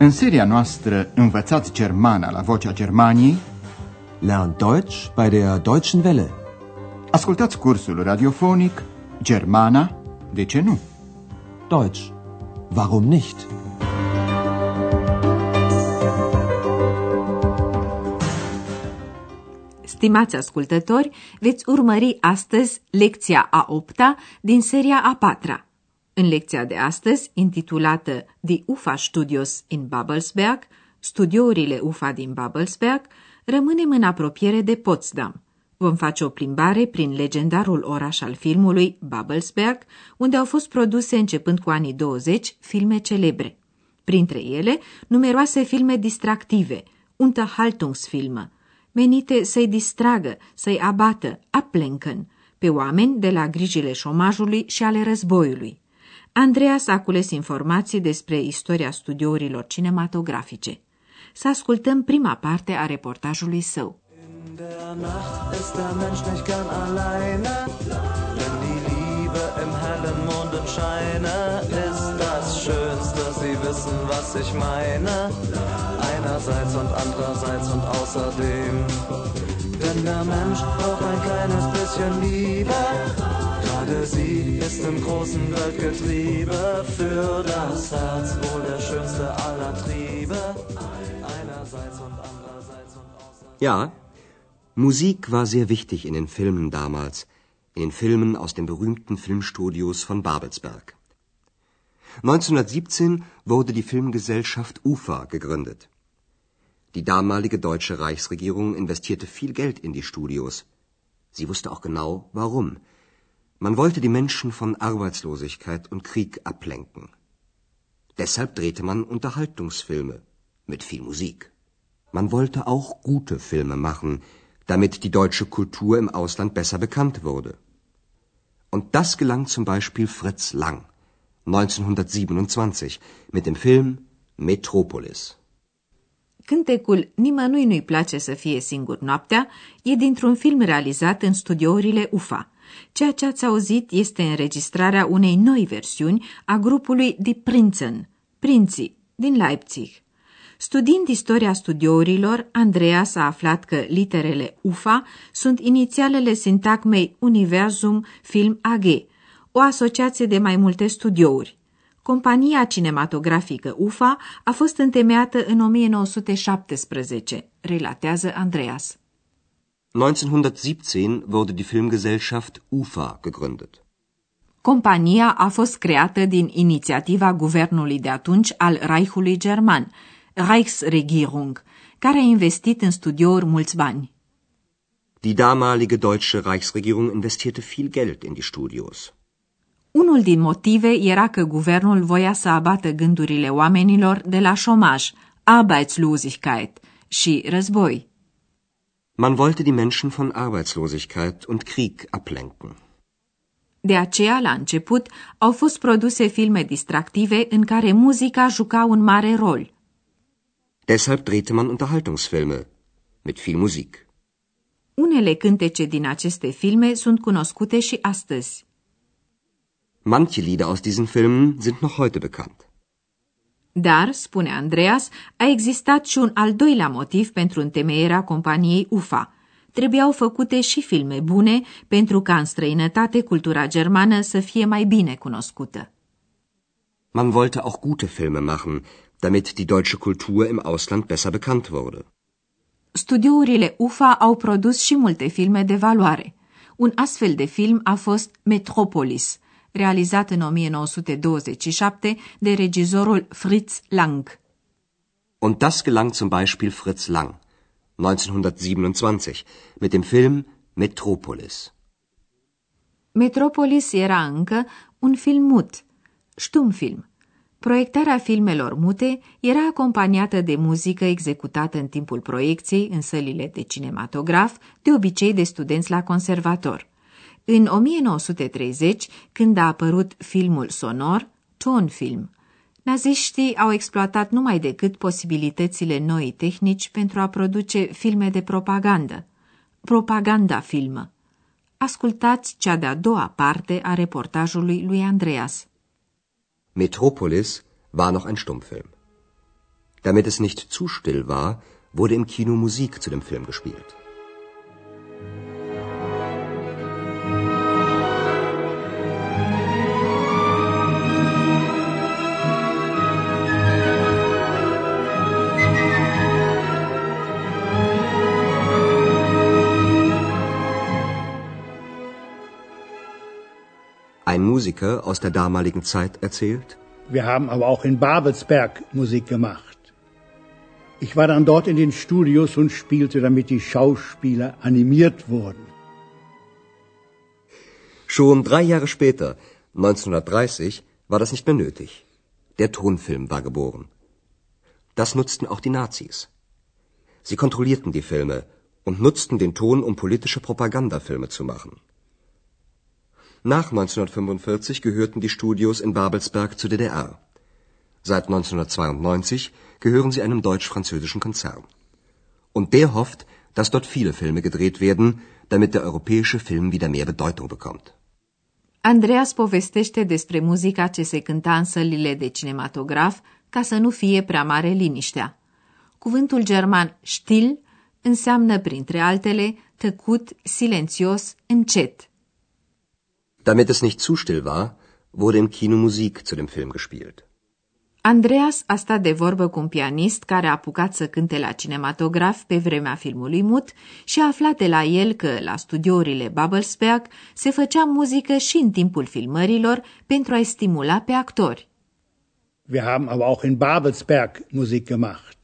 În seria noastră Învățați Germana la Vocea Germaniei Lern Deutsch bei der Deutschen Welle. Ascultați cursul radiofonic Germana, de ce nu? Deutsch. Warum nicht? Stimați ascultători, veți urmări astăzi lecția a opta din seria a patra. În lecția de astăzi, intitulată Die UFA Studios in Babelsberg, studiourile UFA din Babelsberg, rămânem în apropiere de Potsdam. Vom face o plimbare prin legendarul oraș al filmului, Babelsberg, unde au fost produse începând cu anii 20 filme celebre. Printre ele, numeroase filme distractive, Unterhaltungsfilme, menite să-i distragă, să-i abată, ablenken, pe oameni de la grijile șomajului și ale războiului. Andreas a cules informații despre istoria studiourilor cinematografice. Să ascultăm prima parte a reportajului său. In der Nacht ist der Mensch nicht gern alleine, denn die Liebe im hellen Mondenscheine ist das Schönste, Sie wissen, was ich meine, einerseits und andererseits und außerdem. Denn der Mensch braucht ein kleines bisschen Liebe, gerade sie ist im großen Weltgetriebe, für das Herz wohl der schönste aller Triebe, einerseits und andererseits und außerdem. Ja, Musik war sehr wichtig in den Filmen damals, in den Filmen aus den berühmten Filmstudios von Babelsberg. 1917 wurde die Filmgesellschaft UFA gegründet. Die damalige deutsche Reichsregierung investierte viel Geld in die Studios. Sie wusste auch genau, warum. Man wollte die Menschen von Arbeitslosigkeit und Krieg ablenken. Deshalb drehte man Unterhaltungsfilme mit viel Musik. Man wollte auch gute Filme machen, damit die deutsche Kultur im Ausland besser bekannt wurde. Und das gelang zum Beispiel Fritz Lang 1927 mit dem Film Metropolis. Cântecul Nimănui nu-i place să fie singur noaptea e dintr-un film realizat în studiourile UFA. Ceea ce ați auzit este înregistrarea unei noi versiuni a grupului Die Prinzen, Prinții, din Leipzig. Studiind istoria studiourilor, Andreas a aflat că literele UFA sunt inițialele sintagmei Universum Film AG, o asociație de mai multe studiouri. Compania cinematografică UFA a fost întemeiată în 1917, relatează Andreas. 1917 wurde die Filmgesellschaft UFA gegründet. Compania a fost creată din inițiativa guvernului de atunci al Reichului German, Reichsregierung, care a investit în studiouri mulți bani. Die damalige deutsche Reichsregierung investierte viel Geld in die Studios. Unul din motive era că guvernul voia să abată gândurile oamenilor de la șomaj, Arbeitslosigkeit și război. Man wollte die Menschen von Arbeitslosigkeit und Krieg ablenken. De aceea, la început, au fost produse filme distractive în care muzica juca un mare rol. Deshalb drehte man Unterhaltungsfilme mit viel Musik. Unele cântece din aceste filme sunt cunoscute și astăzi. Manche Lieder aus diesen Filmen sind noch heute bekannt. Dar, spune Andreas, a existat și un al doilea motiv pentru întemeierea companiei UFA. Trebuiau făcute și filme bune pentru ca în străinătate cultura germană să fie mai bine cunoscută. Man wollte auch gute Filme machen, damit die deutsche Kultur im Ausland besser bekannt wurde. Studiourile UFA au produs și multe filme de valoare. Un astfel de film a fost Metropolis, realizat în 1927 de regizorul Fritz Lang. Und das gelang zum Beispiel Fritz Lang 1927 mit dem Film Metropolis. Metropolis era încă un film mut, film. Proiectarea filmelor mute era acompaniată de muzică executată în timpul proiecției în sălile de cinematograf, de obicei de studenți la conservator. În 1930, când a apărut filmul sonor, Tonfilm, naziștii au exploatat numai decât posibilitățile noii tehnici pentru a produce filme de propagandă, propaganda filmă. Ascultați cea de-a doua parte a reportajului lui Andreas. Metropolis war noch ein Stummfilm. Damit es nicht zu still war, wurde im Kino Musik zu dem Film gespielt. Ein Musiker aus der damaligen Zeit erzählt, Wir haben aber auch in Babelsberg Musik gemacht. Ich war dann dort in den Studios und spielte, damit die Schauspieler animiert wurden. Schon drei Jahre später, 1930, war das nicht mehr nötig. Der Tonfilm war geboren. Das nutzten auch die Nazis. Sie kontrollierten die Filme und nutzten den Ton, um politische Propagandafilme zu machen. Nach 1945 gehörten die Studios in Babelsberg zur DDR. Seit 1992 gehören sie einem deutsch-französischen Konzern. Und der hofft, dass dort viele Filme gedreht werden, damit der europäische Film wieder mehr Bedeutung bekommt. Andreas povestește despre muzica ce se cânta în sălile de cinematograf ca să nu fie prea mare liniștea. Cuvântul german still înseamnă, printre altele, tăcut, silențios, încet – Damit es nicht zu still war, wurde im Kino Musik zu dem Film gespielt. Andreas a stat de vorbă cu un pianist care a apucat să cânte la cinematograf pe vremea filmului mut și a aflat de la el că la studiourile Babelsberg se făcea muzică și în timpul filmărilor pentru a-i stimula pe actori. Wir haben aber auch in Babelsberg Musik gemacht.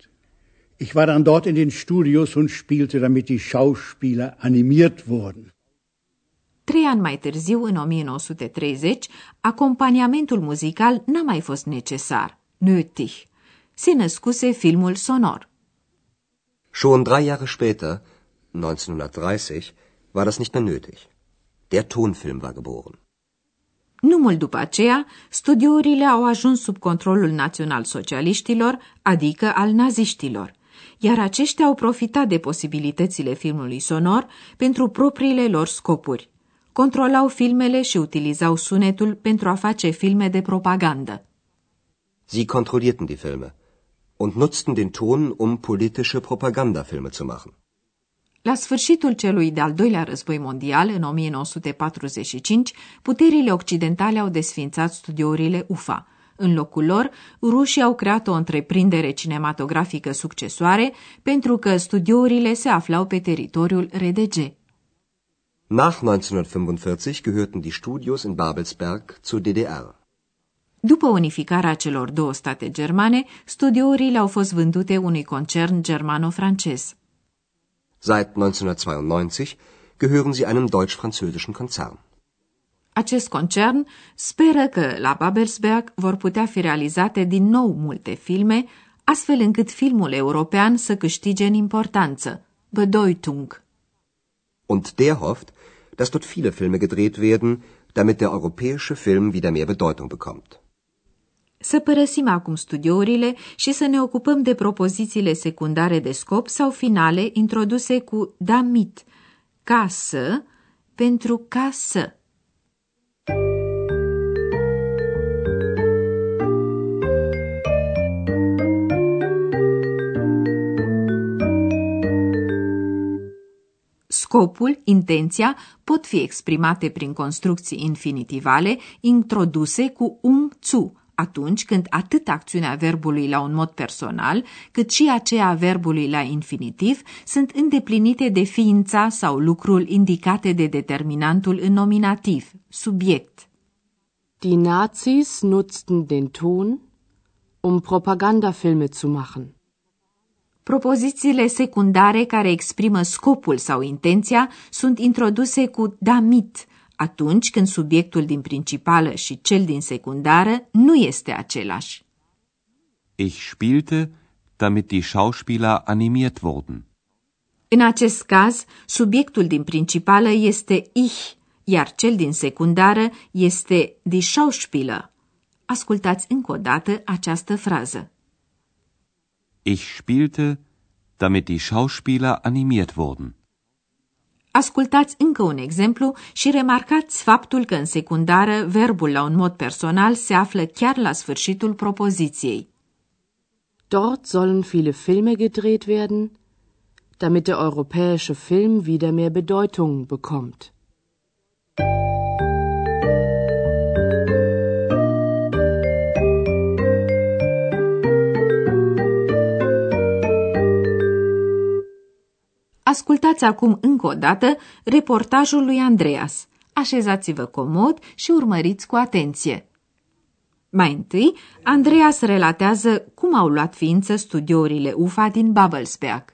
Ich war dann dort in den Studios und spielte, damit die Schauspieler animiert wurden. Trei ani mai târziu, în 1930, acompaniamentul muzical n-a mai fost necesar, nötig. Se născuse filmul sonor. Schon drei Jahre später, 1930, war das nicht mehr nötig. Der Tonfilm war geboren. Nu mult după aceea, studiourile au ajuns sub controlul național-socialiștilor, adică al naziștilor, iar aceștia au profitat de posibilitățile filmului sonor pentru propriile lor scopuri controlau filmele și utilizau sunetul pentru a face filme de propagandă. Sie kontrollierten die Filme und nutzten den Ton, um politische Propagandafilme zu machen. La sfârșitul celui de-al doilea război mondial, în 1945, puterile occidentale au desfințat studiourile UFA. În locul lor, rușii au creat o întreprindere cinematografică succesoare pentru că studiourile se aflau pe teritoriul RDG. Nach 1945 gehörten die Studios in Babelsberg zur DDR. După unificarea celor două state germane, studiourile au fost vândute unui concern germano-francez. Seit 1992 gehören sie einem deutsch-französischen Konzern. Acest concern speră că la Babelsberg vor putea fi realizate din nou multe filme, astfel încât filmul european să câștige în importanță, Bedeutung. Und der hofft, dass dort viele Filme gedreht werden, damit der europäische Film wieder mehr Bedeutung bekommt. Să părăsim acum studiourile și să ne ocupăm de propozițiile secundare de scop sau finale introduse cu damit, ca să, pentru ca să. Scopul, intenția pot fi exprimate prin construcții infinitivale introduse cu um zu, atunci când atât acțiunea verbului la un mod personal, cât și aceea a verbului la infinitiv sunt îndeplinite de ființa sau lucrul indicate de determinantul în nominativ, subiect. Die Nazis nutzten den Ton, um Propagandafilme zu machen. Propozițiile secundare care exprimă scopul sau intenția sunt introduse cu damit, atunci când subiectul din principală și cel din secundară nu este același. Ich spielte, damit die Schauspieler animiert wurden. În acest caz, subiectul din principală este ich, iar cel din secundară este die Schauspieler. Ascultați încă o dată această frază. Ich spielte, damit die Schauspieler animiert wurden. Ascultați încă un exemplu și remarcați faptul că în secundară verbul la un mod personal se află chiar la sfârșitul propoziției. Dort sollen viele Filme gedreht werden, damit der europäische Film wieder mehr Bedeutung bekommt. Ascultați acum încă o dată reportajul lui Andreas. Așezați-vă comod și urmăriți cu atenție. Mai întâi, Andreas relatează cum au luat ființă studiourile UFA din Babelsberg.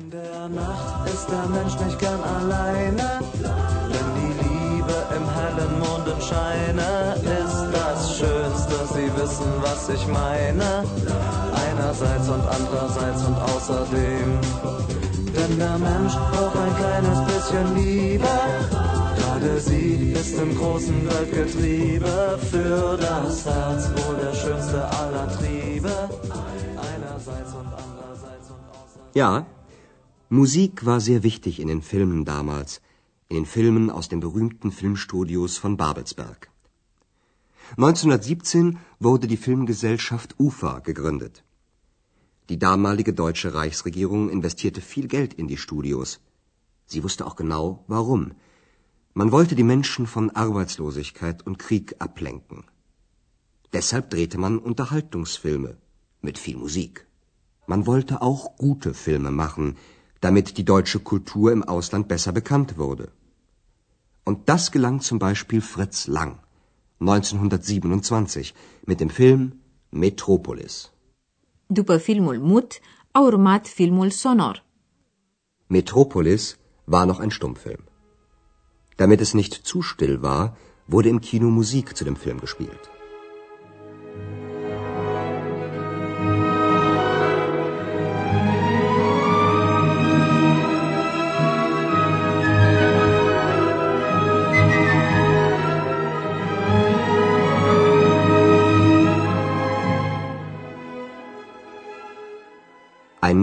In der Nacht ist der Mensch nicht gern alleine, denn die Liebe im hellen Mondenscheine ist das Schönste, Sie wissen, was ich meine. Einerseits und andererseits und außerdem, denn der Mensch braucht ein kleines bisschen Liebe. Gerade sie ist im großen Weltgetriebe für das Herz wohl der schönste aller Triebe. Einerseits und andererseits und außerdem. Ja, Musik war sehr wichtig in den Filmen damals, in den Filmen aus den berühmten Filmstudios von Babelsberg. 1917 wurde die Filmgesellschaft UFA gegründet. Die damalige deutsche Reichsregierung investierte viel Geld in die Studios. Sie wusste auch genau, warum. Man wollte die Menschen von Arbeitslosigkeit und Krieg ablenken. Deshalb drehte man Unterhaltungsfilme mit viel Musik. Man wollte auch gute Filme machen, damit die deutsche Kultur im Ausland besser bekannt wurde. Und das gelang zum Beispiel Fritz Lang 1927 mit dem Film Metropolis. După filmul mut, a urmat filmul sonor. Metropolis war noch ein Stummfilm. Damit es nicht zu still war, wurde im Kino Musik zu dem Film gespielt.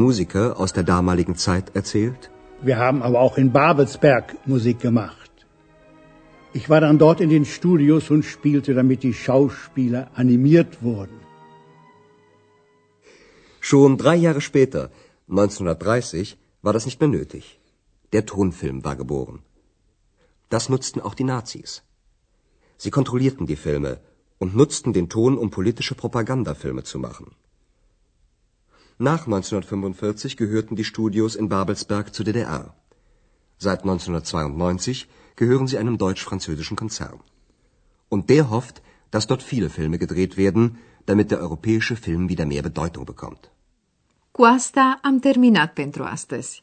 Musiker aus der damaligen Zeit erzählt, Wir haben aber auch in Babelsberg Musik gemacht. Ich war dann dort in den Studios und spielte, damit die Schauspieler animiert wurden. Schon drei Jahre später, 1930, war das nicht mehr nötig. Der Tonfilm war geboren. Das nutzten auch die Nazis. Sie kontrollierten die Filme und nutzten den Ton, um politische Propagandafilme zu machen. Nach 1945 gehörten die Studios in Babelsberg zur DDR. Seit 1992 gehören sie einem deutsch-französischen Konzern. Und der hofft, dass dort viele Filme gedreht werden, damit der europäische Film wieder mehr Bedeutung bekommt. Cu am terminat pentru astăzi.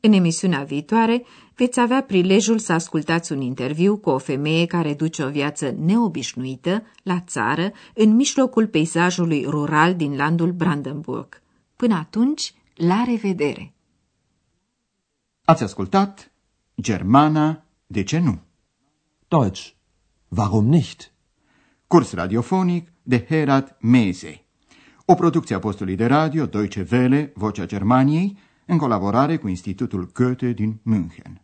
În emisiunea viitoare veți avea prilejul să ascultați un interviu cu o femeie care duce o viață neobișnuită la țară, în mijlocul peisajului rural din landul Brandenburg. Până atunci, la revedere! Ați ascultat Germana, de ce nu? Deutsch. Warum nicht? Curs radiofonic de Herat Meze. O producție a postului de radio Deutsche Welle, Vocea Germaniei, în colaborare cu Institutul Goethe din München.